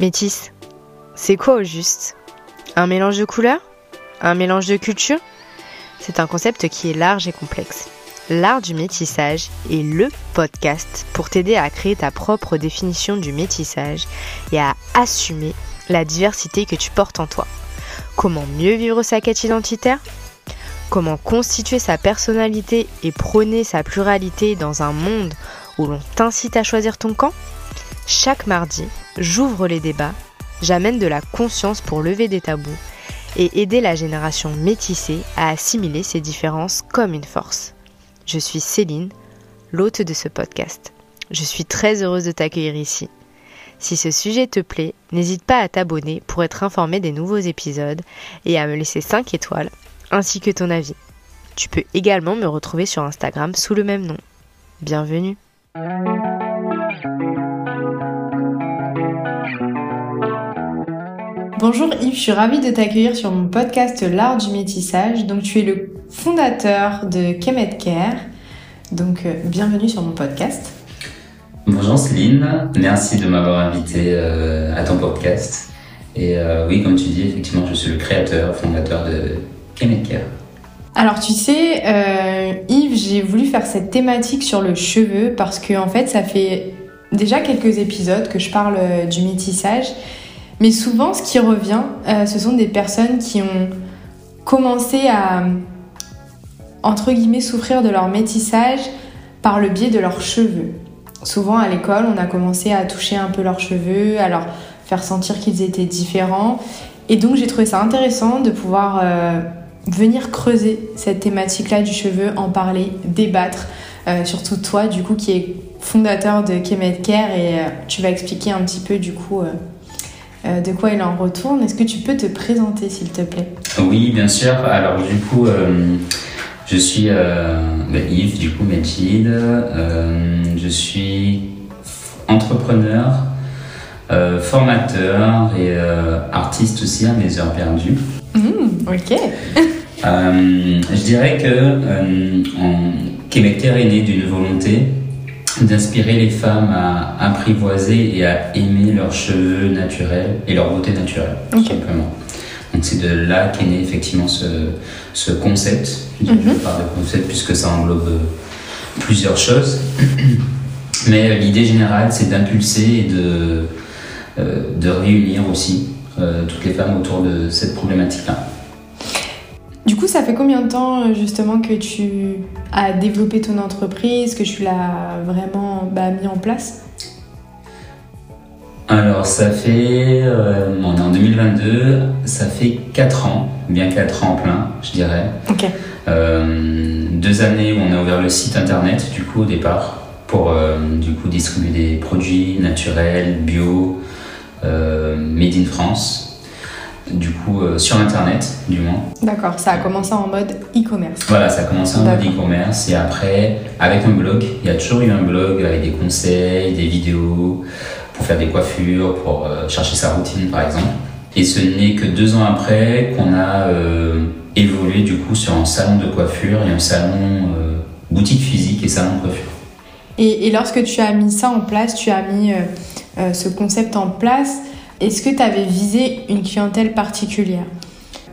Métis, c'est quoi au juste? Un mélange de couleurs? Un mélange de cultures? C'est un concept qui est large et complexe. L'art du métissage est le podcast pour t'aider à créer ta propre définition du métissage et à assumer la diversité que tu portes en toi. Comment mieux vivre sa quête identitaire? Comment constituer sa personnalité et prôner sa pluralité dans un monde où l'on t'incite à choisir ton camp? Chaque mardi, j'ouvre les débats, j'amène de la conscience pour lever des tabous et aider la génération métissée à assimiler ces différences comme une force. Je suis Céline, l'hôte de ce podcast. Je suis très heureuse de t'accueillir ici. Si ce sujet te plaît, n'hésite pas à t'abonner pour être informé des nouveaux épisodes et à me laisser 5 étoiles ainsi que ton avis. Tu peux également me retrouver sur Instagram sous le même nom. Bienvenue. Bonjour Yves, je suis ravie de t'accueillir sur mon podcast L'art du métissage. Donc tu es le fondateur de Kemet Care. Donc euh, bienvenue sur mon podcast. Bonjour Céline, merci de m'avoir invité euh, à ton podcast. Et euh, oui, comme tu dis, effectivement, je suis le créateur, fondateur de Kemet Care. Alors tu sais, Yves, j'ai voulu faire cette thématique sur le cheveu parce que en fait, ça fait déjà quelques épisodes que je parle du métissage mais souvent, ce qui revient, euh, ce sont des personnes qui ont commencé à, entre guillemets, souffrir de leur métissage par le biais de leurs cheveux. Souvent, à l'école, on a commencé à toucher un peu leurs cheveux, à leur faire sentir qu'ils étaient différents. Et donc, j'ai trouvé ça intéressant de pouvoir euh, venir creuser cette thématique-là du cheveu, en parler, débattre. Euh, surtout toi, du coup, qui est fondateur de Kemet Care, et tu vas expliquer un petit peu, du coup, euh, de quoi il en retourne. Est-ce que tu peux te présenter, s'il te plaît? Oui, bien sûr. Alors, du coup, euh, je suis euh, bah, Yves, du coup, Medjid. je suis entrepreneur, formateur et artiste aussi à mes heures perdues. Mmh, ok. je dirais que Québec Terre est né d'une volonté d'inspirer les femmes à apprivoiser et à aimer leurs cheveux naturels et leur beauté naturelle, tout simplement. Donc c'est de là qu'est né effectivement ce, ce concept. Je mhm. parle de concept puisque ça englobe plusieurs choses. Mais l'idée générale, c'est d'impulser et de, euh, de réunir aussi euh, toutes les femmes autour de cette problématique-là. Du coup, ça fait combien de temps euh, justement que tu as développé ton entreprise, que tu l'as vraiment bah, mis en place? Alors, ça fait. Euh, on est en 2022, ça fait 4 ans, bien 4 ans plein, je dirais. Ok. Euh, deux années où on a ouvert le site internet, du coup, au départ, pour du coup distribuer des produits naturels, bio, made in France du coup euh, sur internet du moins. D'accord, ça a commencé en mode e-commerce. Voilà, ça a commencé en mode e-commerce et après avec un blog, il y a toujours eu un blog avec des conseils, des vidéos pour faire des coiffures, pour euh, chercher sa routine par exemple. Et ce n'est que deux ans après qu'on a euh, évolué du coup sur un salon de coiffure et un salon boutique physique et salon de coiffure. Et, et, lorsque tu as mis ça en place, tu as mis ce concept en place, est-ce que tu avais visé une clientèle particulière?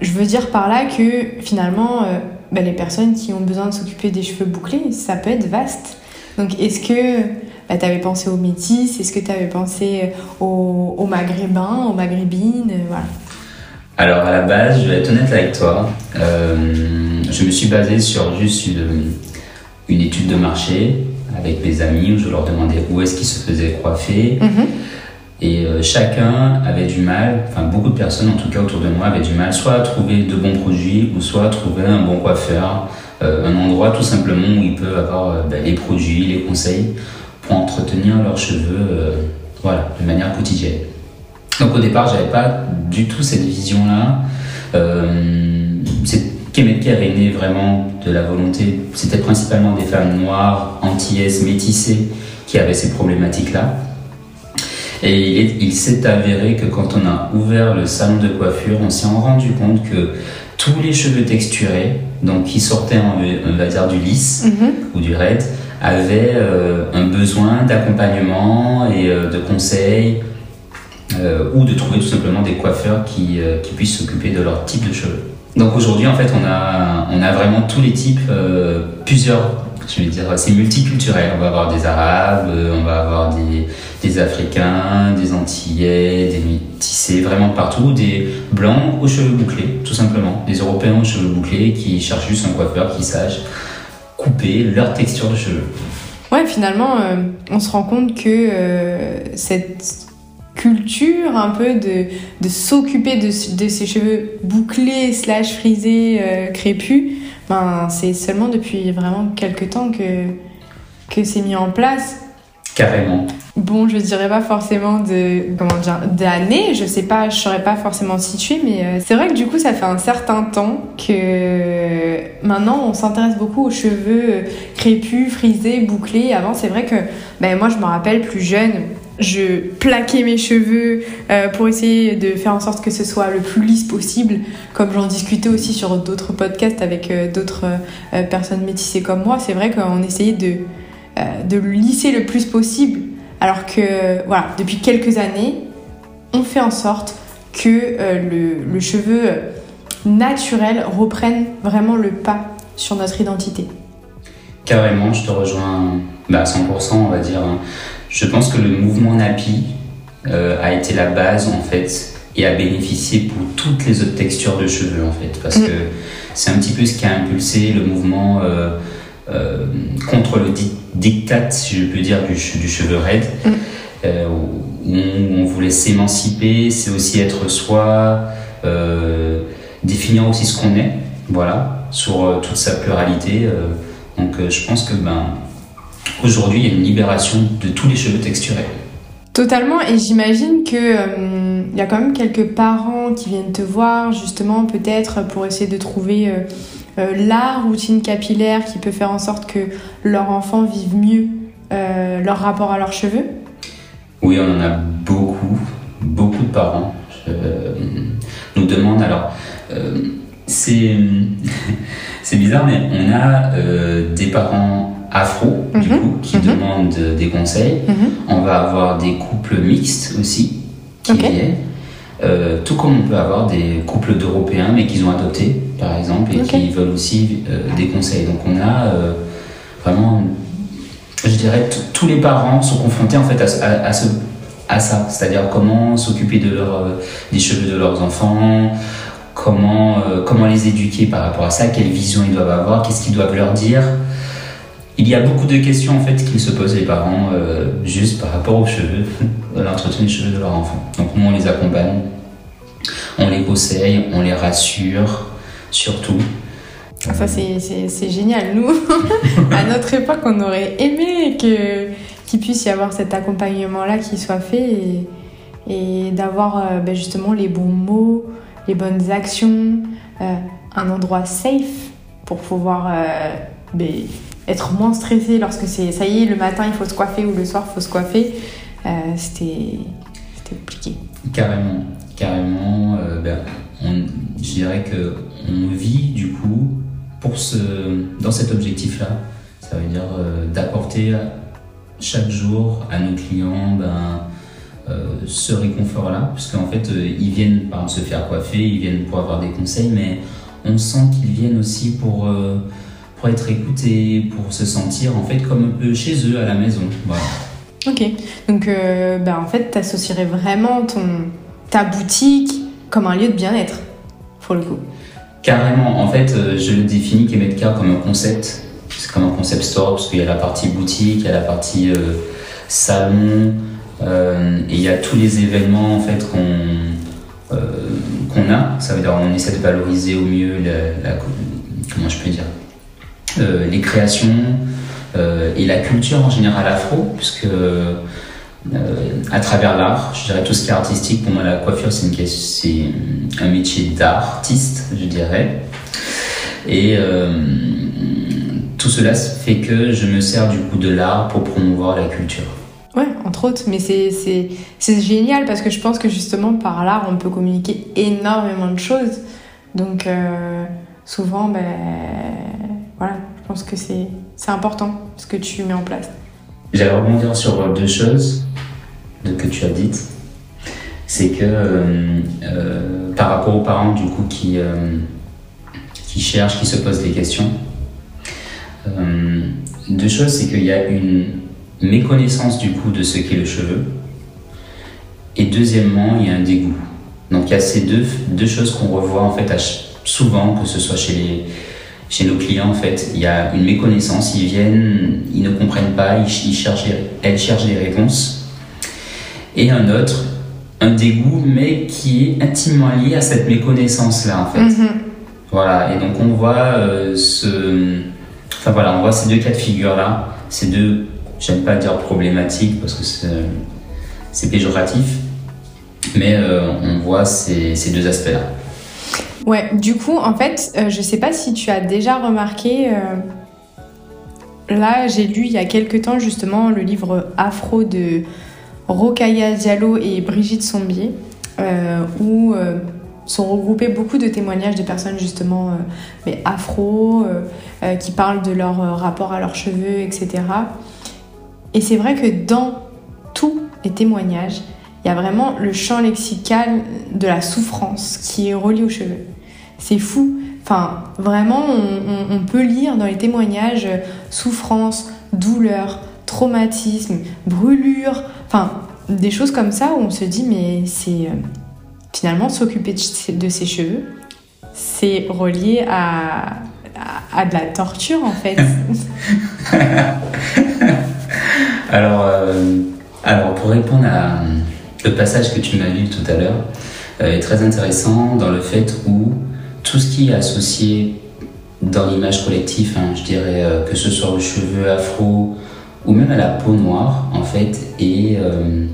Je veux dire par là que finalement, euh, bah, les personnes qui ont besoin de s'occuper des cheveux bouclés, ça peut être vaste. Donc est-ce que bah, tu avais pensé aux métis Est-ce que tu avais pensé aux, maghrébins, aux maghrébines euh, voilà. Alors à la base, je vais être honnête avec toi, euh, je me suis basé sur juste une, étude de marché avec mes amis où je leur demandais où est-ce qu'ils se faisaient coiffer. Mm-hmm. Et euh, chacun avait du mal, enfin beaucoup de personnes en tout cas autour de moi avaient du mal soit à trouver de bons produits ou soit à trouver un bon coiffeur, euh, un endroit tout simplement où ils peuvent avoir euh, ben, les produits, les conseils pour entretenir leurs cheveux voilà, de manière quotidienne. Donc au départ, j'avais pas du tout cette vision-là. Kemetker est né vraiment de la volonté, c'était principalement des femmes noires, antillaises, métissées qui avaient ces problématiques-là. Et il, s'est avéré que quand on a ouvert le salon de coiffure, on s'est rendu compte que tous les cheveux texturés, donc qui sortaient, on va dire, du lisse mhm. ou du raid, avaient euh, un besoin d'accompagnement et euh, de conseils ou de trouver tout simplement des coiffeurs qui, qui puissent s'occuper de leur type de cheveux. Donc aujourd'hui, en fait, on a, on a vraiment tous les types, plusieurs je vais dire, c'est multiculturel. On va avoir des Arabes, on va avoir des, des Africains, des Antillais, des métissés, vraiment partout, des Blancs aux cheveux bouclés, tout simplement, des Européens aux cheveux bouclés qui cherchent juste un coiffeur qui sache couper leur texture de cheveux. Ouais, finalement, euh, on se rend compte que euh, cette culture un peu de, de s'occuper de, de, ses cheveux bouclés slash frisés euh, crépus, ben, c'est seulement depuis vraiment quelques temps que, que c'est mis en place. Carrément. Bon, je dirais pas forcément de comment dire d'années, je sais pas, je saurais pas forcément situer, mais euh, c'est vrai que du coup ça fait un certain temps que maintenant on s'intéresse beaucoup aux cheveux euh, crépus, frisés, bouclés. Avant c'est vrai que ben moi je me rappelle plus jeune, je plaquais mes cheveux euh, pour essayer de faire en sorte que ce soit le plus lisse possible, comme j'en discutais aussi sur d'autres podcasts avec d'autres personnes métissées comme moi. C'est vrai qu'on essayait de de lisser le plus possible alors que, voilà, depuis quelques années, on fait en sorte que euh, le, cheveu naturel reprenne vraiment le pas sur notre identité. Carrément, je te rejoins bah, à 100%, on va dire. Je pense que le mouvement Napi euh, a été la base, en fait, et a bénéficié pour toutes les autres textures de cheveux, en fait. Parce mm. que c'est un petit peu ce qui a impulsé le mouvement euh, contre le dictat, si je peux dire, du, du cheveu raide, mm. euh, où on, voulait s'émanciper, c'est aussi être soi, euh, définir aussi ce qu'on est, voilà, sur euh, toute sa pluralité. donc je pense que ben, aujourd'hui, il y a une libération de tous les cheveux texturés. Totalement, et j'imagine que il y a quand même quelques parents qui viennent te voir justement peut-être pour essayer de trouver euh, la routine capillaire qui peut faire en sorte que leur enfant vive mieux euh, leur rapport à leurs cheveux Oui, on en a beaucoup, beaucoup de parents euh, nous demandent. Alors, c'est bizarre, mais on a des parents afro, du mhm. coup, qui mhm. demandent des conseils. Mhm. On va avoir des couples mixtes aussi qui viennent. Euh, tout comme on peut avoir des couples d'Européens mais qu'ils ont adopté par exemple et qui veulent aussi euh, des conseils. Donc on a euh, vraiment, je dirais, tous les parents sont confrontés en fait à, ce, à ça, c'est-à-dire comment s'occuper de leur, des cheveux de leurs enfants, comment, comment les éduquer par rapport à ça, quelle vision ils doivent avoir, qu'est-ce qu'ils doivent leur dire. Il y a beaucoup de questions en fait qu'ils se posent les parents juste par rapport aux cheveux, l'entretien des cheveux de leur enfant. Donc nous on les accompagne on les conseille, on les rassure, surtout. Ça, c'est génial. Nous, à notre époque, on aurait aimé qu'il puisse y avoir cet accompagnement-là qui soit fait et, d'avoir euh, ben, justement les bons mots, les bonnes actions, euh, un endroit safe pour pouvoir euh, ben, être moins stressé lorsque c'est ça y est, le matin il faut se coiffer ou le soir il faut se coiffer. C'était compliqué. Carrément carrément, euh, ben, je dirais que on vit du coup pour dans cet objectif-là. Ça veut dire euh, d'apporter chaque jour à nos clients ben, euh, ce réconfort-là, puisqu'en fait ils viennent par exemple se faire coiffer, ils viennent pour avoir des conseils, mais on sent qu'ils viennent aussi pour, pour être écoutés, pour se sentir en fait comme un peu chez eux à la maison. Voilà. Ok, donc ben, en fait tu associerais vraiment ton, ta boutique comme un lieu de bien-être, pour le coup. Carrément, en fait, euh, je le définis Kemetka comme un concept. C'est comme un concept store, parce qu'il y a la partie boutique, il y a la partie euh, salon, euh, et il y a tous les événements en fait qu'on qu'on a. Ça veut dire on essaie de valoriser au mieux la, comment je peux dire? Les créations et la culture en général afro, puisque euh, à travers l'art. Je dirais tout ce qui est artistique. Pour moi, la coiffure, c'est un métier d'artiste, je dirais. Et euh, tout cela fait que je me sers du coup de l'art pour promouvoir la culture. Ouais, entre autres, mais c'est génial parce que je pense que justement par l'art, on peut communiquer énormément de choses. Donc euh, souvent, ben, voilà, je pense que c'est important ce que tu mets en place. J'allais rebondir sur deux choses que tu as dites. c'est que par rapport aux parents du coup qui, qui cherchent, qui se posent des questions, deux choses, c'est qu'il y a une méconnaissance du coup de ce qu'est le cheveu, et deuxièmement, il y a un dégoût. Donc il y a ces deux, deux choses qu'on revoit en fait souvent, que ce soit chez, les, chez nos clients en fait. Il y a une méconnaissance, ils viennent, ils ne comprennent pas, ils, cherchent, elles cherchent des réponses. Et un autre, un dégoût, mais qui est intimement lié à cette méconnaissance-là en fait. Mm-hmm. Voilà, et donc on voit euh, ce... Enfin voilà, on voit ces deux cas de figure-là, ces deux, j'aime pas dire problématiques parce que c'est péjoratif, mais euh, on voit ces, ces deux aspects-là. Ouais, du coup, en fait, euh, je sais pas si tu as déjà remarqué. Euh, là, j'ai lu il y a quelques temps justement le livre Afro de Rokaya Diallo et Brigitte Sombier, où sont regroupés beaucoup de témoignages de personnes justement afro, qui parlent de leur rapport à leurs cheveux, etc. Et c'est vrai que dans tous les témoignages, il y a vraiment le champ lexical de la souffrance qui est relié aux cheveux. C'est fou. Enfin, vraiment, on, peut lire dans les témoignages souffrance, douleur, traumatisme, brûlure, enfin, des choses comme ça où on se dit, mais c'est euh, finalement s'occuper de, ses cheveux, c'est relié à, à, de la torture en fait. alors, euh, alors, pour répondre à le passage que tu m'as lu tout à l'heure euh, est très intéressant dans le fait où tout ce qui est associé dans l'image collective, hein, je dirais euh, que ce soit aux cheveux afro ou même à la peau noire, en fait, est, euh,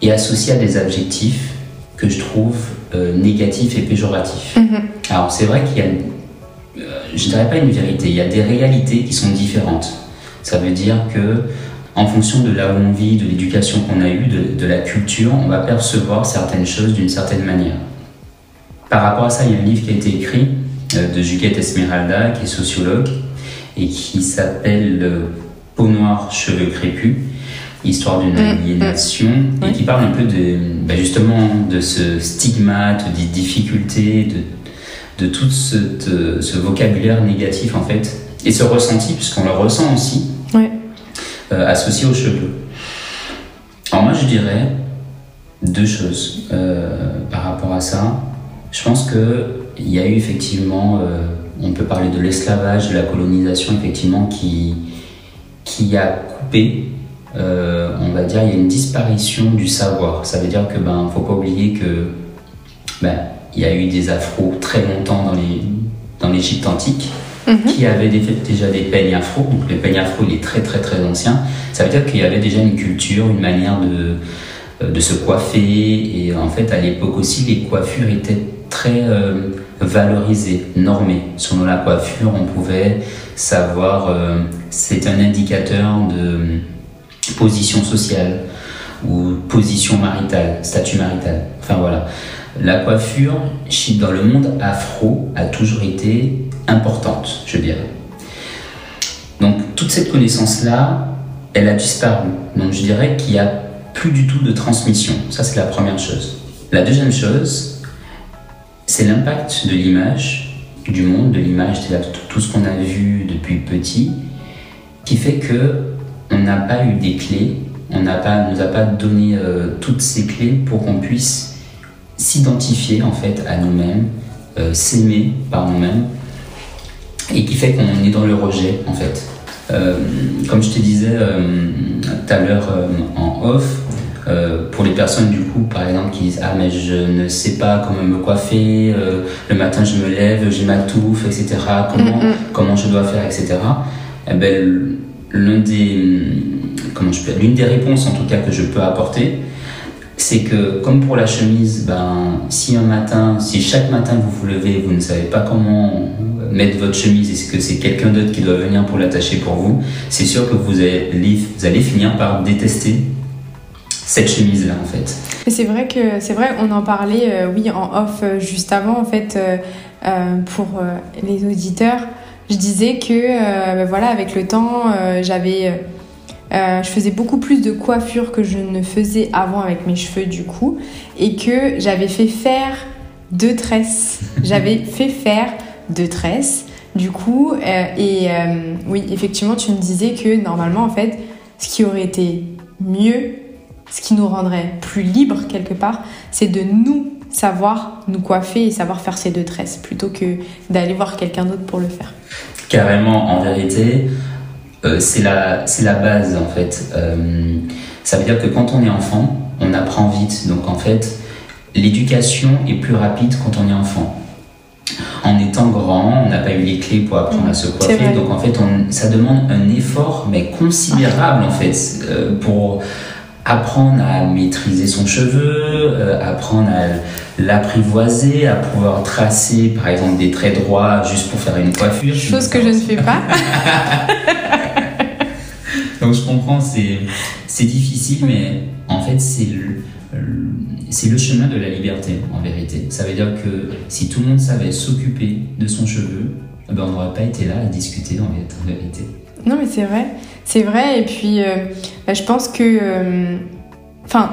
est associé à des adjectifs que je trouve négatifs et péjoratifs. Mm-hmm. Alors c'est vrai qu'il y a, je dirais pas une vérité, il y a des réalités qui sont différentes. Ça veut dire que en fonction de là où on vit, de l'éducation qu'on a eue, de, la culture, on va percevoir certaines choses d'une certaine manière. Par rapport à ça, il y a un livre qui a été écrit euh, de Juliette Esmeralda, qui est sociologue, et qui s'appelle Peau noire, cheveux crépus, histoire d'une mm, aliénation, mm. et qui parle un peu de, bah, justement de ce stigmate, des difficultés, de, de tout ce, ce vocabulaire négatif en fait, et ce ressenti, puisqu'on le ressent aussi. Euh, associé aux cheveux. Alors moi je dirais deux choses euh, par rapport à ça. Je pense qu'il y a eu effectivement, euh, on peut parler de l'esclavage, de la colonisation effectivement qui, qui a coupé, on va dire, il y a une disparition du savoir. Ça veut dire que ben faut pas oublier que ben, il y a eu des afros très longtemps dans les dans l'Égypte antique Mhm. qui avait déjà des peignes afro. Donc le peigne afro, il est très très très ancien. Ça veut dire qu'il y avait déjà une culture, une manière de, euh, de se coiffer. Et en fait, à l'époque aussi, les coiffures étaient très euh, valorisées, normées. Selon la coiffure, on pouvait savoir, euh, c'est un indicateur de position sociale ou position maritale, statut marital. Enfin voilà. La coiffure, dans le monde afro, a toujours été importante, je dirais. Donc toute cette connaissance-là, elle a disparu. Donc je dirais qu'il n'y a plus du tout de transmission. Ça, c'est la première chose. La deuxième chose, c'est l'impact de l'image, du monde, de l'image, c'est tout ce qu'on a vu depuis petit, qui fait que on n'a pas eu des clés, on n'a pas, nous a pas donné euh, toutes ces clés pour qu'on puisse s'identifier en fait à nous-mêmes, euh, s'aimer par nous-mêmes et qui fait qu'on est dans le rejet en fait. Euh, comme je te disais tout à l'heure en off, pour les personnes du coup par exemple qui disent ah mais je ne sais pas comment me coiffer, le matin je me lève, j'ai ma touffe, etc. Comment, mm, mm. comment je dois faire, etc. Eh ben, l'un des, comment je peux, l'une des réponses en tout cas que je peux apporter, c'est que comme pour la chemise, ben, si un matin, si chaque matin vous vous levez, vous ne savez pas comment mettre votre chemise et que c'est quelqu'un d'autre qui doit venir pour l'attacher pour vous, c'est sûr que vous allez, vous allez finir par détester cette chemise là en fait. C'est vrai que c'est vrai, on en parlait euh, oui en off euh, juste avant en fait euh, pour les auditeurs. Je disais que ben voilà avec le temps j'avais je faisais beaucoup plus de coiffure que je ne faisais avant avec mes cheveux du coup et que j'avais fait faire deux tresses. j'avais fait faire deux tresses du coup et oui effectivement tu me disais que normalement en fait ce qui aurait été mieux, ce qui nous rendrait plus libres quelque part, c'est de nous savoir nous coiffer et savoir faire ces deux tresses plutôt que d'aller voir quelqu'un d'autre pour le faire. Carrément, en vérité, euh, c'est la, la base en fait. Euh, ça veut dire que quand on est enfant, on apprend vite. Donc en fait, l'éducation est plus rapide quand on est enfant. En étant grand, on n'a pas eu les clés pour apprendre à se coiffer. Donc en fait, on, ça demande un effort, mais considérable en fait, euh, pour apprendre à maîtriser son cheveu, apprendre à l'apprivoiser, à pouvoir tracer par exemple des traits droits juste pour faire une coiffure. Chose que je ne fais pas. Donc je comprends, c'est, difficile, mais en fait c'est le, le chemin de la liberté en vérité. Ça veut dire que si tout le monde savait s'occuper de son cheveu, eh ben on n'aurait pas été là à discuter en vérité. Non mais c'est vrai, c'est vrai. Et puis euh, bah, je pense que... Euh,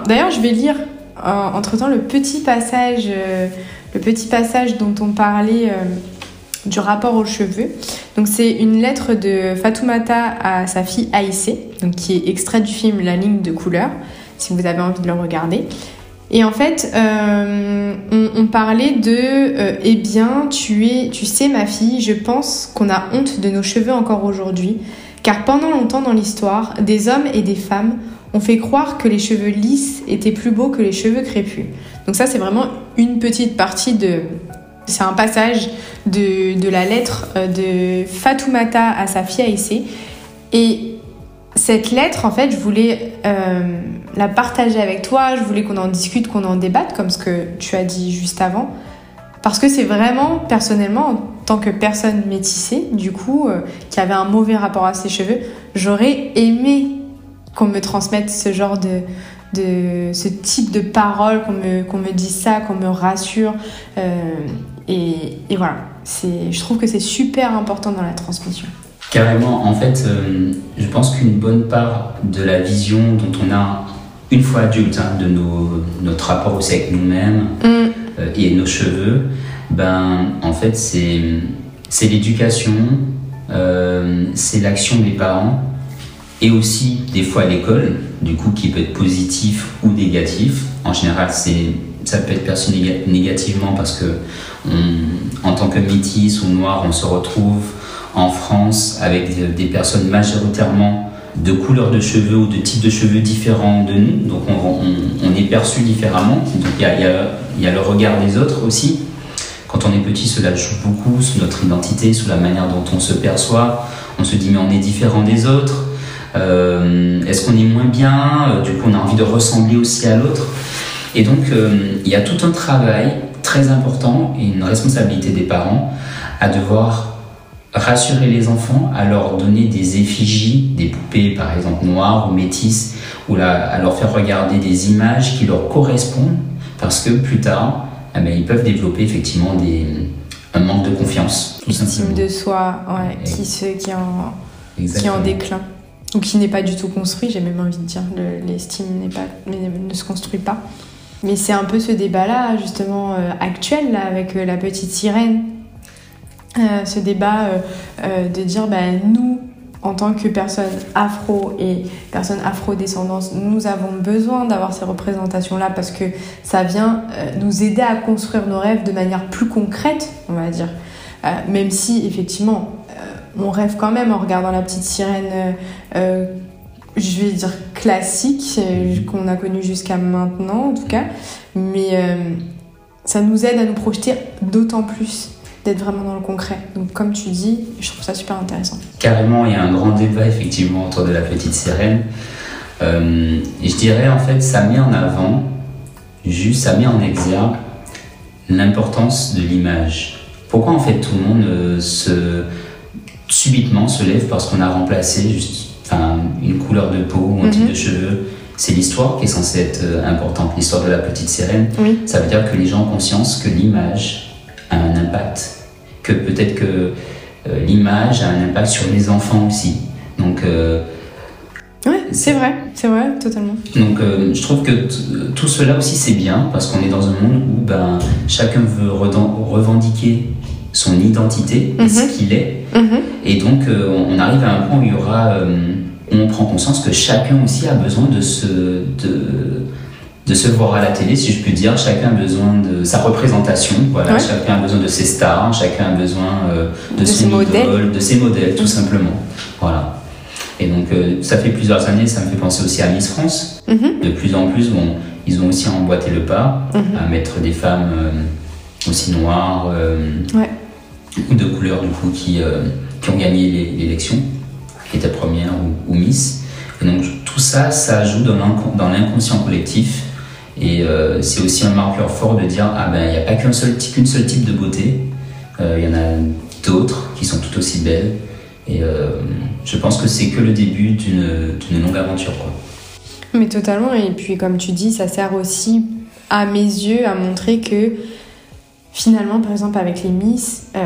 d'ailleurs je vais lire entre temps le petit passage, euh, le petit passage dont on parlait du rapport aux cheveux. Donc c'est une lettre de Fatoumata à sa fille Aïssé, qui est extrait du film La ligne de couleur, si vous avez envie de le regarder. Et en fait, euh, on, parlait de, eh bien, tu es, tu sais, ma fille, je pense qu'on a honte de nos cheveux encore aujourd'hui, car pendant longtemps dans l'histoire, des hommes et des femmes on fait croire que les cheveux lisses étaient plus beaux que les cheveux crépus. Donc ça, c'est vraiment une petite partie de... C'est un passage de, la lettre euh, de Fatoumata à sa fille Aïssé. Et cette lettre, en fait, je voulais euh, la partager avec toi, je voulais qu'on en discute, qu'on en débatte, comme ce que tu as dit juste avant. Parce que c'est vraiment, personnellement, en tant que personne métissée, du coup, euh, qui avait un mauvais rapport à ses cheveux, j'aurais aimé qu'on me transmette ce genre de, de ce type de paroles, qu'on me, qu'on me dise ça, qu'on me rassure. Euh, et, et, voilà, je trouve que c'est super important dans la transmission. Carrément, en fait, euh, je pense qu'une bonne part de la vision dont on a une fois adulte, hein, de nos, notre rapport aussi avec nous-mêmes mm. euh, et nos cheveux, ben, en fait, c'est, l'éducation, c'est l'action des parents et aussi des fois l'école, du coup, qui peut être positif ou négatif. En général, c'est, ça peut être perçu négativement parce que en tant que métis ou noir, on se retrouve en France avec des personnes majoritairement de couleurs de cheveux ou de types de cheveux différents de nous, donc on, est perçu différemment. Il y a, y a, le regard des autres aussi. Quand on est petit, cela joue beaucoup sur notre identité, sur la manière dont on se perçoit. On se dit mais on est différent des autres. Euh, est-ce qu'on est moins bien? Euh, Du coup, on a envie de ressembler aussi à l'autre. Et donc, euh, il y a tout un travail très important et une responsabilité des parents à devoir rassurer les enfants, à leur donner des effigies, des poupées par exemple noires ou métisses, ou à leur faire regarder des images qui leur correspondent, parce que plus tard, eh ils peuvent développer effectivement des, un manque de confiance. Estime de soi, ouais, qui, se, qui, en, qui est en déclin ou qui n'est pas du tout construit, j'ai même envie de dire, l'estime n'est pas, ne se construit pas. Mais c'est un peu ce débat-là, justement, euh, actuel, là, avec euh, la petite sirène. Euh, ce débat de dire, bah, nous, en tant que personnes afro et personnes afro-descendantes, nous avons besoin d'avoir ces représentations-là parce que ça vient nous aider à construire nos rêves de manière plus concrète, on va dire. même si, effectivement, on rêve quand même en regardant la petite sirène, euh, euh, je vais dire classique, euh, qu'on a connue jusqu'à maintenant en tout cas. Mais ça nous aide à nous projeter d'autant plus d'être vraiment dans le concret. Donc comme tu dis, je trouve ça super intéressant. Carrément, il y a un grand débat effectivement autour de la petite sirène. je dirais en fait, ça met en avant, juste ça met en exergue l'importance de l'image. Pourquoi en fait tout le monde se subitement se lève parce qu'on a remplacé juste une couleur de peau ou un type mhm. de cheveux? C'est l'histoire qui est censée être euh, importante, l'histoire de la petite sirène. Ça veut dire que les gens ont conscience que l'image a un impact, que peut-être que euh, l'image a un impact sur les enfants aussi. Donc, euh, Ouais, c'est vrai, c'est vrai, totalement. Donc euh, je trouve que tout cela aussi c'est bien parce qu'on est dans un monde où ben, chacun veut revendiquer son identité, ce mhm. qu'il est. Mhm. Et donc euh, on arrive à un point où il y aura, on prend conscience que chacun aussi a besoin de se, de, de se voir à la télé, si je puis dire. Chacun a besoin de sa représentation, voilà. Chacun a besoin de ses stars, chacun a besoin de, de, ses modèles. de ses modèles, tout simplement. Voilà. Et donc, euh, ça fait plusieurs années, ça me fait penser aussi à Miss France. Mhm. De plus en plus, bon, ils ont aussi emboîté le pas mhm. à mettre des femmes euh, aussi noires euh, ou de couleur, du coup, qui, qui ont gagné l'élection, qui étaient première ou, Miss. Et donc, tout ça, ça joue dans l'inconscient collectif. Et c'est aussi un marqueur fort de dire ah ben, il n'y a pas qu'un seul, type de beauté, il y en a d'autres qui sont tout aussi belles. Et euh, je pense que c'est que le début d'une longue aventure. Mais totalement, et puis comme tu dis, ça sert aussi à mes yeux à montrer que finalement, par exemple avec les Miss, euh,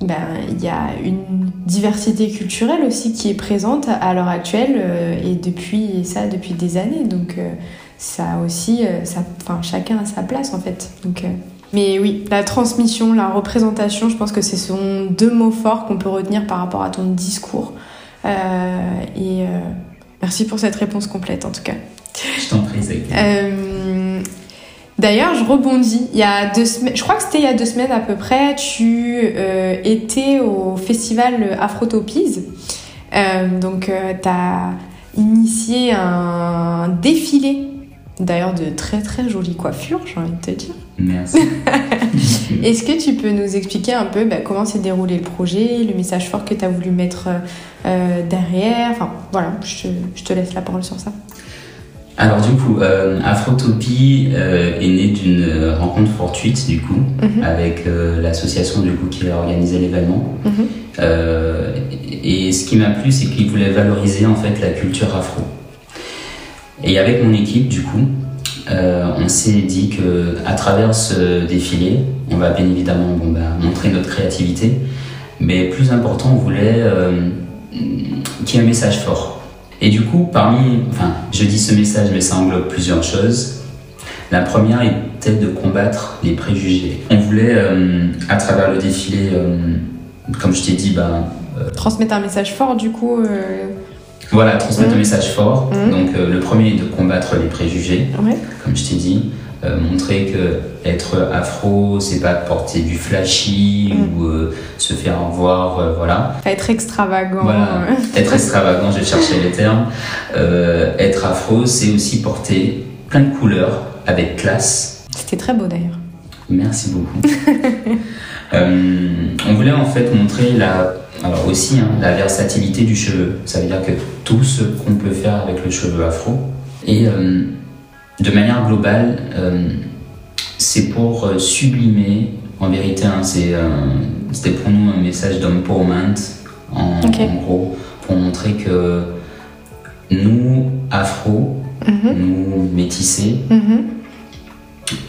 ben, il y a une diversité culturelle aussi qui est présente à l'heure actuelle euh, et depuis ça depuis des années. Donc ça aussi, ça, chacun a sa place en fait. Donc mais oui, la transmission, la représentation, je pense que ce sont deux mots forts qu'on peut retenir par rapport à ton discours. Euh, et euh, merci pour cette réponse complète en tout cas. Je t'en prie, euh, D'ailleurs, je rebondis. Il y a deux semaines, je crois que c'était il y a deux semaines à peu près, tu étais au festival Afrotopies. donc, tu as initié un défilé D'ailleurs, de très très jolies coiffures, j'ai envie de te dire. Merci. Est-ce que tu peux nous expliquer un peu bah, comment s'est déroulé le projet, le message fort que tu as voulu mettre euh, derrière? Enfin, voilà, je te, laisse la parole sur ça. Alors du coup, euh, Afrotopie euh, est né d'une rencontre fortuite du coup mhm. avec l'association du coup qui a organisé l'événement. Mhm. et ce qui m'a plu, c'est qu'il voulait valoriser en fait la culture afro. Et avec mon équipe, du coup, euh, on s'est dit que à travers ce défilé, on va bien évidemment bah, montrer notre créativité, mais plus important, on voulait euh, qu'il y ait un message fort. Et du coup, parmi, enfin, je dis ce message, mais ça englobe plusieurs choses. La première était de combattre les préjugés. On voulait, euh, à travers le défilé, comme je t'ai dit, bah, transmettre un message fort, du coup. Voilà, transmettre un mmh. message fort. Mmh. Donc euh, le premier est de combattre les préjugés, comme je t'ai dit. Euh, montrer que être afro, c'est pas porter du flashy mmh. ou euh, se faire voir, voilà. Être extravagant. être extravagant, j'ai cherché les termes. être afro, c'est aussi porter plein de couleurs avec classe. C'était très beau d'ailleurs. Merci beaucoup. on voulait en fait montrer la alors aussi, hein, la versatilité du cheveu. Ça veut dire que tout ce qu'on peut faire avec le cheveu afro. Et euh, de manière globale, euh, c'est pour euh, sublimer, en vérité, hein, c'était pour nous un message d'empowerment, en, en gros, pour montrer que nous, afro, mhm. nous, métissés, mhm.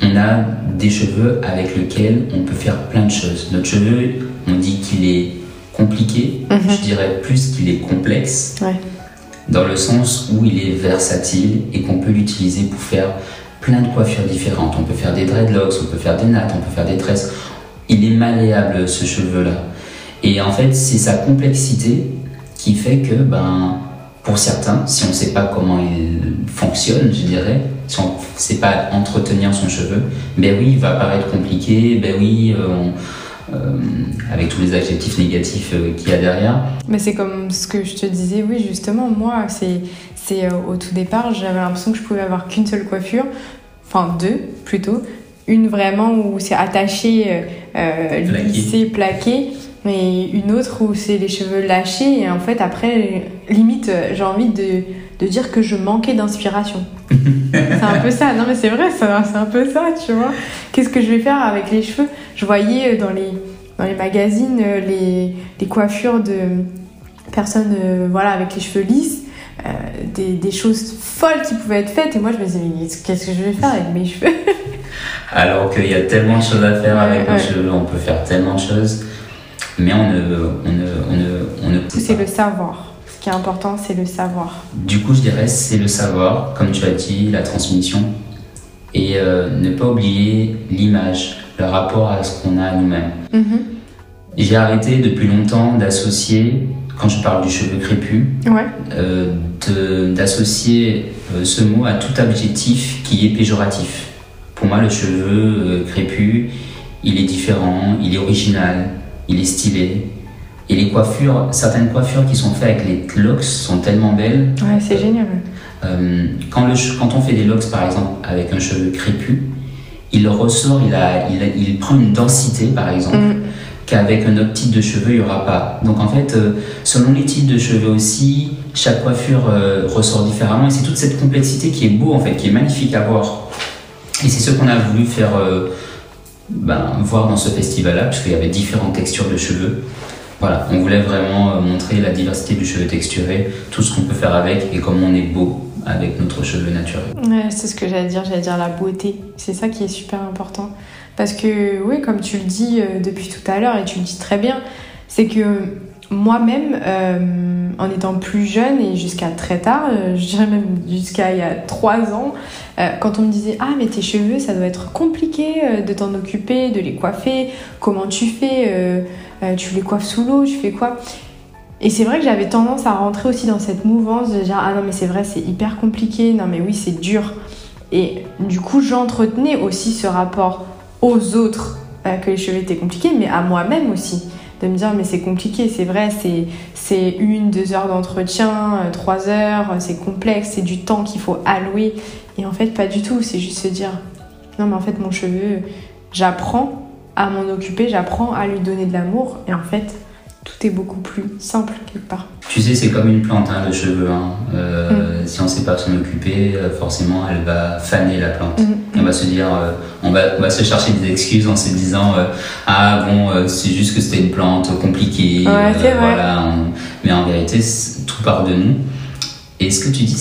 On a des cheveux avec lesquels on peut faire plein de choses. Notre cheveu, on dit qu'il est compliqué, mhm. je dirais plus qu'il est complexe, dans le sens où il est versatile et qu'on peut l'utiliser pour faire plein de coiffures différentes. On peut faire des dreadlocks, on peut faire des nattes, on peut faire des tresses. Il est malléable ce cheveu-là. Et en fait, c'est sa complexité qui fait que, ben, pour certains, si on ne sait pas comment il fonctionne, je dirais, si on ne sait pas entretenir son cheveu, ben oui, il va paraître compliqué, ben oui, euh, euh, avec tous les adjectifs négatifs euh, qu'il y a derrière. Mais c'est comme ce que je te disais, oui, justement, moi, c'est, c'est euh, au tout départ, j'avais l'impression que je pouvais avoir qu'une seule coiffure, enfin deux plutôt, une vraiment où c'est attaché, lissé, plaqué, mais une autre où c'est les cheveux lâchés, et en fait, après, limite, j'ai envie de, de dire que je manquais d'inspiration. c'est un peu ça, non mais c'est vrai, c'est un peu ça, tu vois. Qu'est-ce que je vais faire avec les cheveux? Je voyais dans les, dans les magazines les, les coiffures de personnes euh, voilà, avec les cheveux lisses, euh, des, des, choses folles qui pouvaient être faites, et moi je me disais, mais qu'est-ce que je vais faire avec mes cheveux? Alors qu'il y a tellement de choses à faire avec nos cheveux, on peut faire tellement de choses, mais on ne. On ne, on ne, C'est le savoir qui est important, c'est le savoir. Du coup, je dirais c'est le savoir, comme tu as dit, la transmission. Et euh, ne pas oublier l'image, le rapport à ce qu'on a à nous-mêmes. Mhm. J'ai arrêté depuis longtemps d'associer, quand je parle du cheveu crépus, Ouais. euh, d'associer euh, ce mot à tout adjectif qui est péjoratif. Pour moi, le cheveu crépus, il est différent, il est original, il est stylé. Et les coiffures, certaines coiffures qui sont faites avec les locks sont tellement belles. Ouais, c'est génial. Euh, quand, le che- quand on fait des locks, par exemple, avec un cheveu crépus, il ressort, il, a, il, a- il prend une densité, par exemple, Mm. qu'avec un autre type de cheveux, il n'y aura pas. Donc en fait, euh, selon les types de cheveux aussi, chaque coiffure euh, ressort différemment. Et c'est toute cette complexité qui est beau, en fait, qui est magnifique à voir. Et c'est ce qu'on a voulu faire euh, ben, voir dans ce festival-là, puisqu'il y avait différentes textures de cheveux. Voilà, on voulait vraiment euh, montrer la diversité du cheveu texturé, tout ce qu'on peut faire avec et comment on est beau avec notre cheveu naturel. Ouais, c'est ce que j'allais dire, j'allais dire la beauté. C'est ça qui est super important. Parce que, oui, comme tu le dis euh, depuis tout à l'heure, et tu le dis très bien, c'est que moi-même, euh, en étant plus jeune et jusqu'à très tard, euh, je dirais même jusqu'à il y a trois ans, euh, quand on me disait Ah, mais tes cheveux, ça doit être compliqué de t'en occuper, de les coiffer, comment tu fais Tu les coiffes sous l'eau, tu fais quoi? Et c'est vrai que j'avais tendance à rentrer aussi dans cette mouvance de dire ah non mais c'est vrai c'est hyper compliqué, non mais oui c'est dur. Et du coup j'entretenais aussi ce rapport aux autres que les cheveux étaient compliqués, mais à moi-même aussi. De me dire mais c'est compliqué, c'est vrai, c'est, une, deux heures d'entretien, euh, trois heures, euh, c'est complexe, c'est du temps qu'il faut allouer. Et en fait pas du tout, c'est juste se dire non mais en fait mon cheveu, j'apprends à m'en occuper, j'apprends à lui donner de l'amour et en fait tout est beaucoup plus simple quelque part. Tu sais, c'est comme une plante, hein, le cheveu. hein. Euh, Si on ne sait pas s'en occuper, euh, forcément, elle va faner la plante. Mhm. On va se dire, euh, on, va, on va se chercher des excuses en se disant, euh, ah bon, c'est juste que c'était une plante compliquée. Ouais, c'est vrai. Voilà, on- Mais en vérité, tout part de nous. Et ce que tu dis,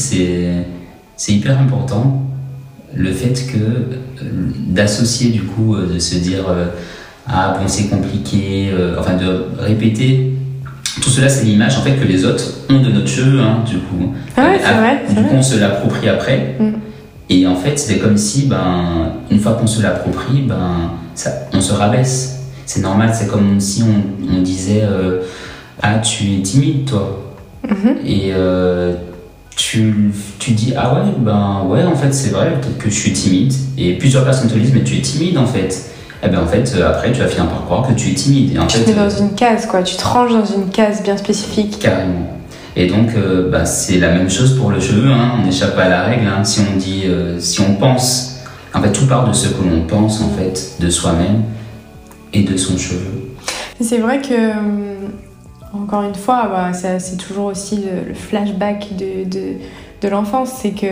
c'est hyper important. Le fait que d'associer du coup, de se dire, bon, c'est compliqué, euh, enfin de répéter. Tout cela, c'est l'image en fait que les autres ont de notre cheveu, hein, du coup. Ah ouais, c'est Euh, vrai, c'est Du vrai. coup, on se l'approprie après. Mm. Et en fait, c'est comme si, ben, une fois qu'on se l'approprie, ben, ça, on se rabaisse. C'est normal, c'est comme si on, on disait euh, Ah, tu es timide, toi. Mhm. Et euh, tu, tu dis Ah ouais, ben ouais, en fait, c'est vrai peut-être que je suis timide. Et plusieurs personnes te disent Mais tu es timide, en fait. Et ben en fait, euh, après, tu vas finir par croire que tu es timide. Et en Tu fait, te mets euh, dans une case, quoi. Tu te ranges dans une case bien spécifique. Carrément. Et donc, euh, bah, c'est la même chose pour le cheveu. Hein. On n'échappe pas à la règle. hein. Si on dit, euh, si on pense, en fait, tout part de ce que l'on pense en fait de soi-même et de son cheveu. C'est vrai que, encore une fois, bah, c'est toujours aussi le, le flashback de, de, de l'enfance. C'est que.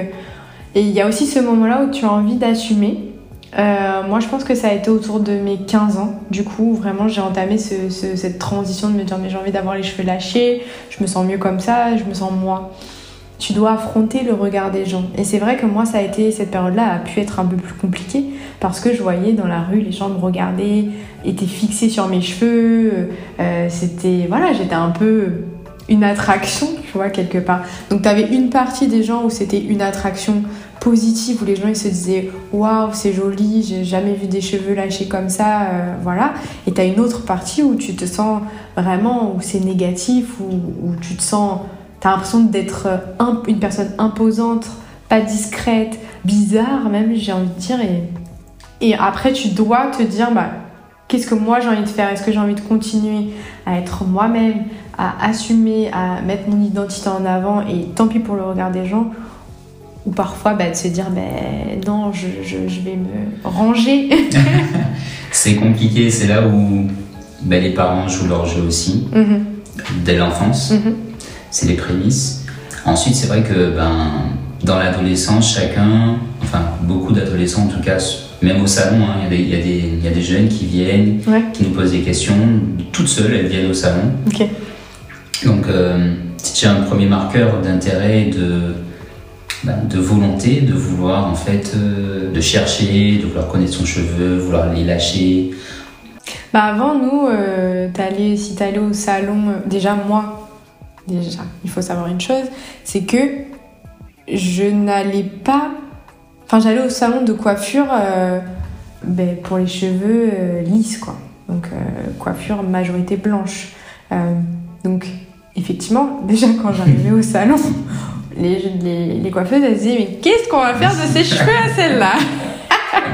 Et il y a aussi ce moment-là où tu as envie d'assumer. Euh, moi, je pense que ça a été autour de mes 15 ans. Du coup, vraiment, j'ai entamé ce- ce- cette transition de me dire, mais j'ai envie d'avoir les cheveux lâchés, je me sens mieux comme ça, je me sens moi. Tu dois affronter le regard des gens. Et c'est vrai que moi, ça a été, cette période-là a pu être un peu plus compliquée parce que je voyais dans la rue les gens me regarder, étaient fixés sur mes cheveux. euh, c'était, voilà, j'étais un peu une attraction, tu vois, quelque part. Donc, tu avais une partie des gens où c'était une attraction positive, où les gens ils se disaient waouh, c'est joli, j'ai jamais vu des cheveux lâchés comme ça, euh, voilà. Et tu as une autre partie où tu te sens vraiment, où c'est négatif, où, où tu te sens, tu as l'impression d'être euh, un- une personne imposante, pas discrète, bizarre même, j'ai envie de dire. Et, et après, tu dois te dire, bah, qu'est-ce que moi j'ai envie de faire? Est-ce que j'ai envie de continuer à être moi-même, à assumer, à mettre mon identité en avant? Et tant pis pour le regard des gens ou parfois bah, de se dire ben non je, je- je vais me ranger C'est compliqué. C'est là où ben, les parents jouent leur jeu aussi Mhm, dès l'enfance. mhm. C'est les prémices. Ensuite, c'est vrai que ben, dans l'adolescence, chacun, enfin beaucoup d'adolescents en tout cas, même au salon, hein, il y a des- y, y a jeunes qui viennent, Ouais. qui nous posent des questions, toutes seules, elles viennent au salon. Donc, euh, tu as un premier marqueur d'intérêt, de, de volonté, de vouloir en fait, euh, de chercher, de vouloir connaître son cheveu, vouloir les lâcher. bah avant nous euh, si t'allais au salon euh, déjà moi déjà, il faut savoir une chose, c'est que je n'allais pas. Enfin, j'allais au salon de coiffure euh, ben, pour les cheveux lisses, quoi. Donc, coiffure majorité blanche. donc, effectivement, déjà quand j'arrivais au salon, les, les, les, coiffeuses, elles disaient Mais qu'est-ce qu'on va faire de ces cheveux à celle-là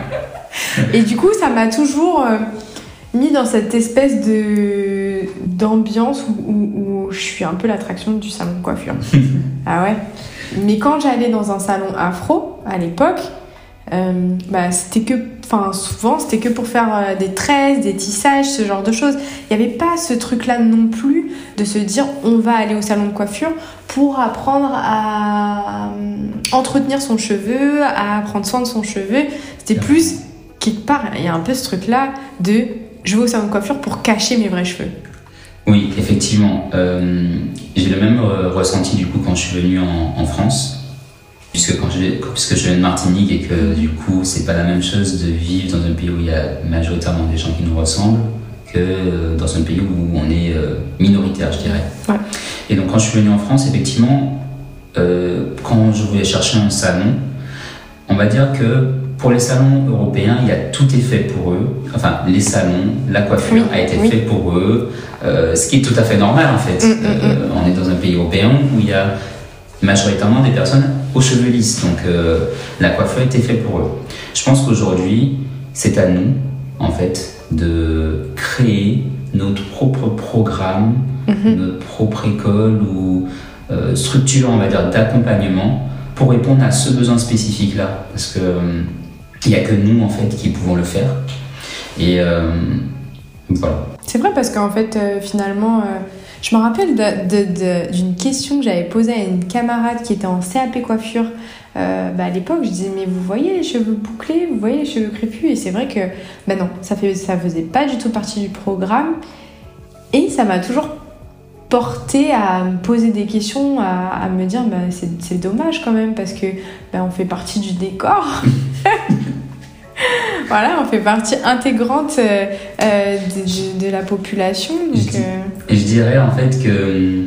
Et du coup, ça m'a toujours mis dans cette espèce de d'ambiance où, où, je suis un peu l'attraction du salon de coiffure. ah ouais? Mais quand j'allais dans un salon afro à l'époque, euh, bah, c'était que, enfin souvent c'était que pour faire euh, des tresses, des tissages, ce genre de choses. Il n'y avait pas ce truc-là non plus de se dire on va aller au salon de coiffure pour apprendre à euh, entretenir son cheveu, à prendre soin de son cheveu. C'était plus quelque part, il y a un peu ce truc-là de je vais au salon de coiffure pour cacher mes vrais cheveux. Oui, effectivement. Euh, j'ai le même ressenti du coup quand je suis venu en, France, puisque, quand je, puisque je viens de Martinique et que du coup c'est pas la même chose de vivre dans un pays où il y a majoritairement des gens qui nous ressemblent que dans un pays où on est euh, minoritaire, je dirais. Et donc quand je suis venu en France, effectivement, euh, quand je voulais chercher un salon, on va dire que pour les salons européens, il y a tout est fait pour eux. Enfin, les salons, la coiffure a été fait pour eux, euh, ce qui est tout à fait normal en fait. Mm, mm, mm. Euh, on est dans un pays européen où il y a majoritairement des personnes aux cheveux lisses, donc euh, la coiffure été faite pour eux. Je pense qu'aujourd'hui, c'est à nous en fait de créer notre propre programme, mm-hmm. notre propre école ou structure, on va dire, d'accompagnement pour répondre à ce besoin spécifique-là. Parce que il n'y a que nous, en fait, qui pouvons le faire. Et euh, voilà. C'est vrai parce qu'en fait, euh, finalement, euh, je me rappelle d'une question que j'avais posée à une camarade qui était en CAP coiffure. Bah, à l'époque, je disais, mais vous voyez les cheveux bouclés, vous voyez les cheveux crépus, et c'est vrai que, bah non, ça, fait, ça faisait pas du tout partie du programme, et ça m'a toujours porté à me poser des questions, à, me dire, bah, c'est dommage quand même, parce que bah, on fait partie du décor. voilà, on fait partie intégrante euh, euh, de, la population. Donc, euh. je, dirais en fait que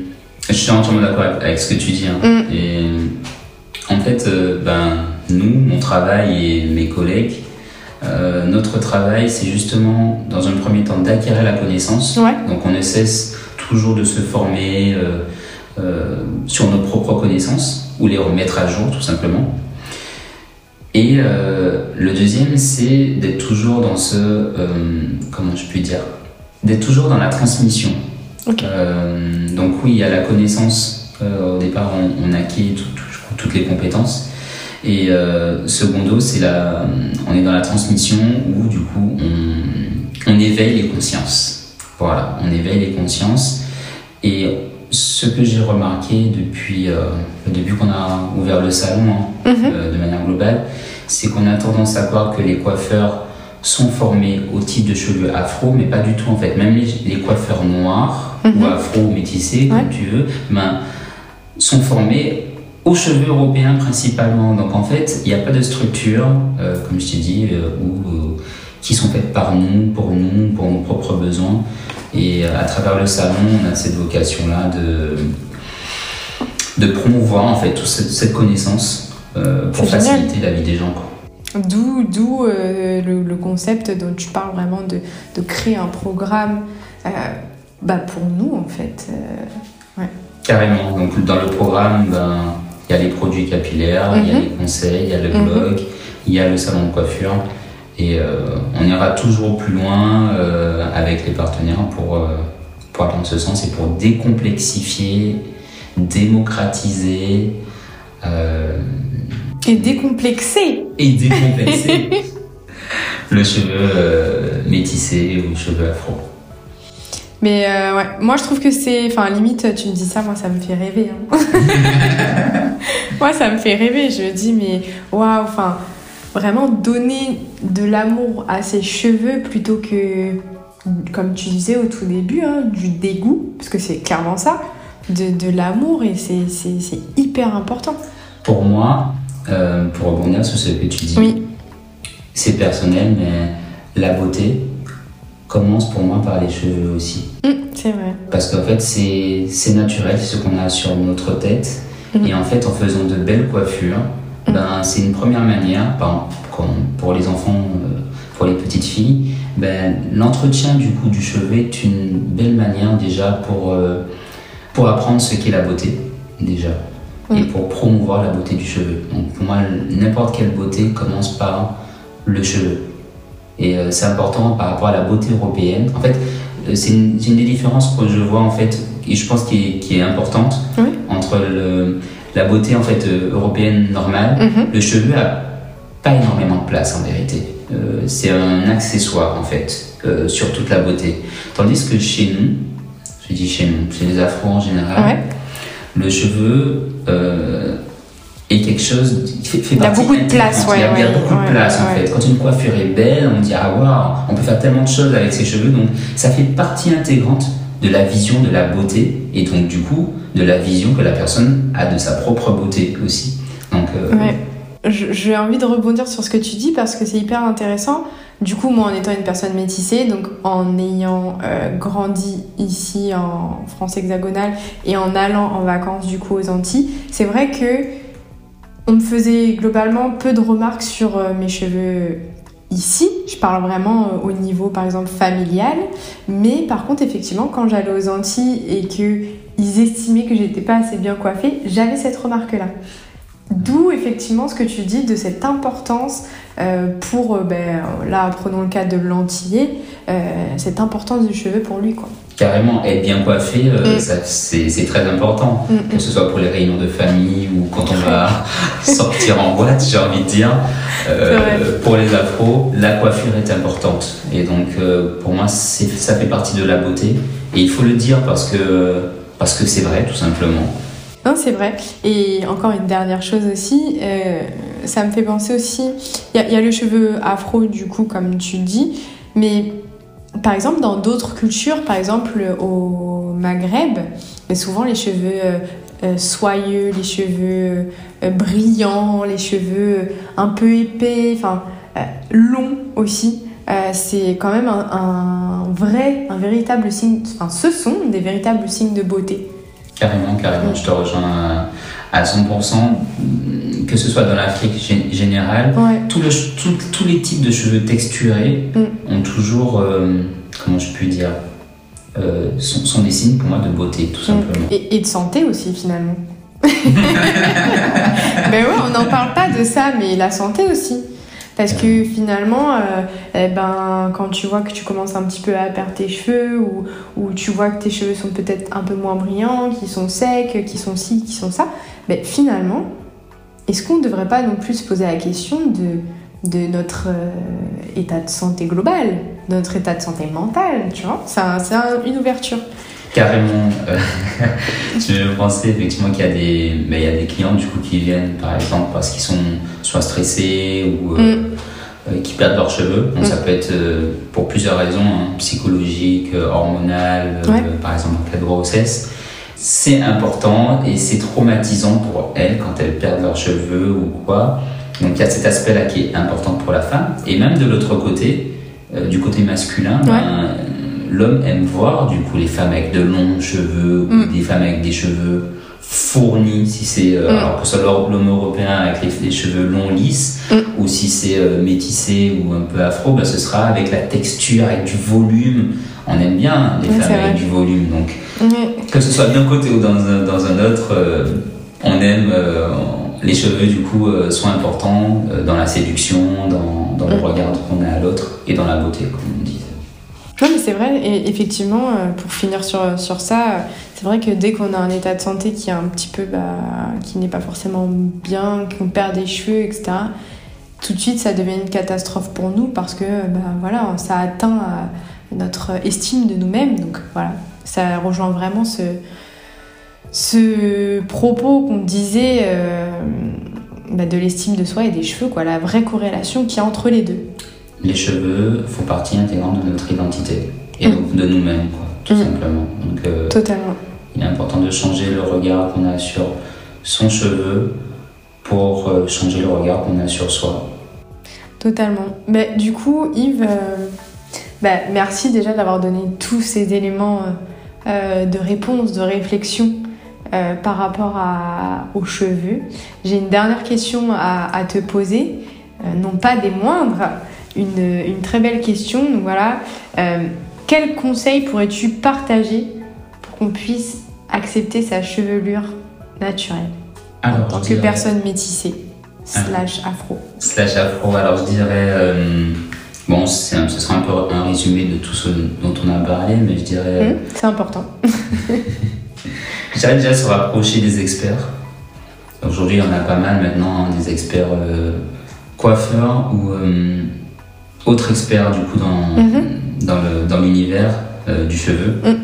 je suis entièrement d'accord avec, ce que tu dis. Hein. Mm. Et en fait, ben, nous, mon travail et mes collègues, notre travail, c'est justement, dans un premier temps, d'acquérir la connaissance. Donc, on essaie toujours de se former sur nos propres connaissances ou les remettre à jour, tout simplement. Et euh, le deuxième, c'est d'être toujours dans ce. Euh, comment je puis dire D'être toujours dans la transmission. Euh, donc, oui, il y a la connaissance. au départ, on, acquis toutes les compétences. Et secondo, c'est la, on est dans la transmission où, du coup, on, on éveille les consciences. Voilà, on éveille les consciences. Et ce que j'ai remarqué depuis, euh, depuis qu'on a ouvert le salon, hein, mhm. euh, de manière globale, c'est qu'on a tendance à croire que les coiffeurs sont formés au type de cheveux afro, mais pas du tout en fait. Même les, coiffeurs noirs ou mhm. afro métissés, comme tu veux, ben, sont formés aux cheveux européens principalement. Donc en fait, il n'y a pas de structure, euh, comme je t'ai dit, qui sont faites par nous, pour nous, pour nos propres besoins. Et euh, à travers le salon, on a cette vocation-là de, de promouvoir en fait toute cette, connaissance euh, pour faciliter la vie des gens. D'où, d'où euh, le, concept dont tu parles vraiment de, de créer un programme bah pour nous en fait. Ouais. Carrément. Donc dans le programme, ben, il y a les produits capillaires, il y a mhm. les conseils, il y a le mhm. blog, il y a le salon de coiffure. Et euh, on ira toujours plus loin euh, avec les partenaires pour, euh, pour aller dans ce sens et pour décomplexifier, démocratiser. Et décomplexer. Et décomplexer le cheveu métissé ou le cheveu afro. Mais ouais, moi je trouve que c'est. Enfin, limite, tu me dis ça, moi ça me fait rêver. Hein. moi ça me fait rêver. Je me dis, mais waouh, enfin, vraiment donner de l'amour à ses cheveux plutôt que, comme tu disais au tout début, hein, du dégoût, parce que c'est clairement ça, de, de l'amour et c'est hyper important. Pour moi, euh, pour rebondir sur ce que tu dis, oui. c'est personnel, mais la beauté, commence pour moi par les cheveux aussi. Mmh, c'est vrai. Parce qu'en fait, c'est naturel, c'est ce qu'on a sur notre tête. Mhm. Et en fait, en faisant de belles coiffures, Mhm. ben, c'est une première manière, pour les enfants, euh, pour les petites filles, ben, l'entretien du coup du cheveu est une belle manière déjà pour, euh, pour apprendre ce qu'est la beauté, déjà, et Mhm. pour promouvoir la beauté du cheveu. Donc pour moi, n'importe quelle beauté commence par le cheveu. Et euh, c'est important par rapport à la beauté européenne. En fait, euh, c'est une, des différences que je vois en fait, et je pense qui est, qui est importante entre le- la beauté en fait euh, européenne normale. Mhm. Le cheveu a pas énormément de place en vérité. Euh, c'est un accessoire en fait euh, sur toute la beauté. Tandis que chez nous, je dis chez nous, chez les afros en général, Ouais. le cheveu euh, est quelque chose qui fait, fait Il y a beaucoup de place, intégrante. il y a, ouais, il y a ouais, beaucoup de place en fait. Quand une coiffure est belle, on dit ah waouh, on peut faire tellement de choses avec ses cheveux. Donc ça fait partie intégrante de la vision de la beauté et donc du coup de la vision que la personne a de sa propre beauté aussi. Donc euh, J'ai envie de rebondir sur ce que tu dis parce que c'est hyper intéressant. Du coup, moi, en étant une personne métissée, donc en ayant euh, grandi ici en France hexagonale et en allant en vacances du coup aux Antilles, c'est vrai que on me faisait globalement peu de remarques sur euh, mes cheveux ici. Je parle vraiment euh, au niveau, par exemple, familial. Mais par contre, effectivement, quand j'allais aux Antilles et que ils estimaient que j'étais pas assez bien coiffée, j'avais cette remarque-là. D'où effectivement ce que tu dis de cette importance euh, pour, euh, ben, là prenons le cas de l'antillais, euh, cette importance du cheveu pour lui quoi. carrément être bien coiffé, euh, Mm. c'est c'est très important. Mm, Que ce soit pour les réunions de famille ou quand on va sortir en boîte, j'ai envie de dire. C'est pour les afros, la coiffure est importante. Et donc, pour moi, c'est- ça fait partie de la beauté. Et il faut le dire parce que parce que c'est vrai, tout simplement. Non, c'est vrai. Et encore une dernière chose aussi, euh, ça me fait penser aussi, il y, a- le cheveu afro du coup, comme tu dis, mais par exemple dans d'autres cultures, par exemple au Maghreb, mais souvent les cheveux euh, euh, soyeux, les cheveux brillants, les cheveux un peu épais, enfin longs aussi. c'est quand même un vrai, un véritable signe, enfin ce sont des véritables signes de beauté. Carrément, carrément, je te rejoins à, à 100%. Que ce soit dans l'Afrique gé- générale, Ouais. tout le- tout- tous les types de cheveux texturés Mm. ont toujours, euh, comment je puis dire, euh, sont, sont des signes pour moi de beauté, tout simplement. Et, et de santé aussi finalement. ben ouais, on n'en parle pas de ça, mais la santé aussi. Parce que finalement, euh, eh ben, quand tu vois que tu commences un petit peu à perdre tes cheveux ou, tu vois que tes cheveux sont peut-être un peu moins brillants, qui sont secs, qui sont ci, qui sont ça, ben finalement, est-ce qu'on ne devrait pas non plus se poser la question de, notre euh, état de santé global, notre état de santé mentale, tu vois? C'est un- c'est un- une ouverture. Carrément, euh, je pensais effectivement qu'il y a des, ben, il y a des clients du coup qui viennent par exemple parce qu'ils sont soit stressés ou euh, euh, qui perdent leurs cheveux. Donc Mm. ça peut être euh, pour plusieurs raisons, hein, psychologiques, hormonales, euh, par exemple en cas de grossesse. C'est important et c'est traumatisant pour elles quand elles perdent leurs cheveux ou quoi. Donc il y a cet aspect-là qui est important pour la femme. Et même de l'autre côté, du côté masculin, Ouais. ben, l'homme aime voir du coup les femmes avec de longs cheveux ou Mm. des femmes avec des cheveux fournis si c'est euh, Mm. alors que ce soit l'homme européen avec les, les cheveux longs lisses Mm. ou si c'est euh, métissé ou un peu afro ben, ce sera avec la texture avec du volume on aime bien les femmes avec du volume donc que ce soit d'un côté ou dans un, dans un autre euh, on aime les cheveux du coup euh, sont importants euh, dans la séduction dans, dans le regard qu'on a à l'autre et dans la beauté comme on dit Non, mais c'est vrai, et effectivement, euh, pour finir sur, sur ça, euh, c'est vrai que dès qu'on a un état de santé qui est un petit peu, bah, qui n'est pas forcément bien, qu'on perd des cheveux, etc., tout de suite ça devient une catastrophe pour nous parce que, bah, voilà, ça atteint euh, notre estime de nous-mêmes. Donc voilà, ça rejoint vraiment ce, ce propos qu'on disait euh, bah, de l'estime de soi et des cheveux, quoi, la vraie corrélation qu'il y a entre les deux. Les cheveux font partie intégrante de notre identité et Mm. donc de nous-mêmes, quoi, tout Mm. simplement. Donc, euh, Totalement. il est important de changer le regard qu'on a sur son cheveu pour euh, changer le regard qu'on a sur soi. Totalement. Mais du coup, Yves, euh, Bah, merci déjà d'avoir donné tous ces éléments de réponse, de réflexion euh, par rapport à, aux cheveux. J'ai une dernière question à, te poser, euh, non pas des moindres, une, une, très belle question. Donc voilà, quel conseil pourrais-tu partager pour qu'on puisse accepter sa chevelure naturelle en tant que personne métissée slash afro Slash afro, alors je dirais Bon, ce sera un peu un résumé de tout ce dont on a parlé, mais je dirais. Mmh, c'est important. je dirais déjà se rapprocher des experts. Aujourd'hui, on a pas mal maintenant, hein, des experts euh, coiffeurs ou euh, autres experts du coup dans, mmh. dans l'univers euh, du cheveu. Mmh.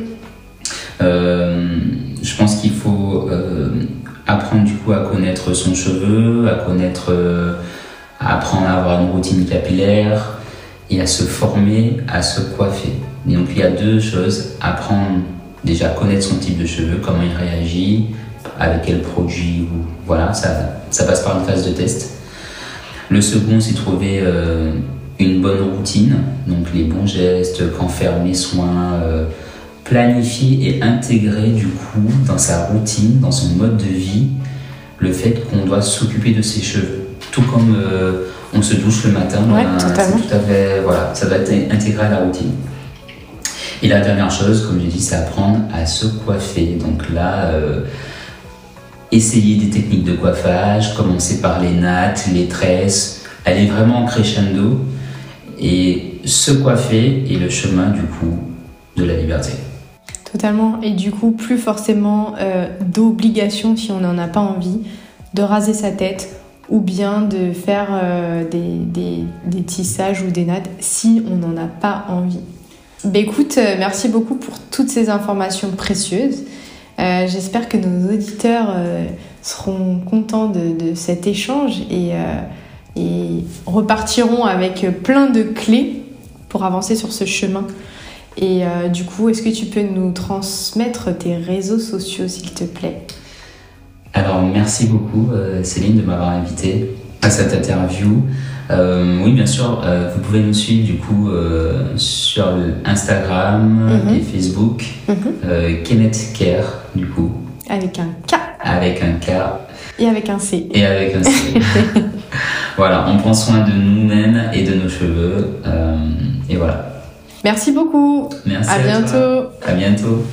je pense qu'il faut apprendre du coup à connaître son cheveu, à connaître, à apprendre à avoir une routine capillaire, et à se former, à se coiffer. Et donc il y a deux choses, apprendre déjà à connaître son type de cheveux, comment il réagit, avec quel produit, ou, voilà, ça, ça passe par une phase de test. Le second, c'est trouver euh, une bonne routine, donc les bons gestes, quand faire mes soins, euh, planifier et intégrer du coup dans sa routine, dans son mode de vie, le fait qu'on doit s'occuper de ses cheveux. Tout comme euh, on se douche le matin. Ouais, ben, tout à fait, voilà, ça va être intégré à la routine. Et la dernière chose, comme je dis, c'est apprendre à se coiffer. Donc là, euh, essayer des techniques de coiffage, commencer par les nattes, les tresses, aller vraiment en crescendo et se coiffer est le chemin du coup de la liberté. Totalement. Et du coup, plus forcément euh, d'obligation si on n'en a pas envie de raser sa tête ou bien de faire euh, des, tissages ou des nattes si on n'en a pas envie. Bah, écoute, euh, merci beaucoup pour toutes ces informations précieuses. J'espère que nos auditeurs seront contents de, cet échange et, et, repartiront avec plein de clés pour avancer sur ce chemin. Et du coup, est-ce que tu peux nous transmettre tes réseaux sociaux, s'il te plaît? Alors, merci beaucoup, euh, Céline, de m'avoir invité à cette interview. Euh, oui, bien sûr, euh, vous pouvez nous suivre du coup sur Instagram mhm. et Facebook, mhm. Kenneth Care, du coup. Avec un K. Avec un K. Et avec un C. Et avec un C. voilà, on prend soin de nous-mêmes et de nos cheveux. et voilà. Merci beaucoup. Merci. À, bientôt. À bientôt.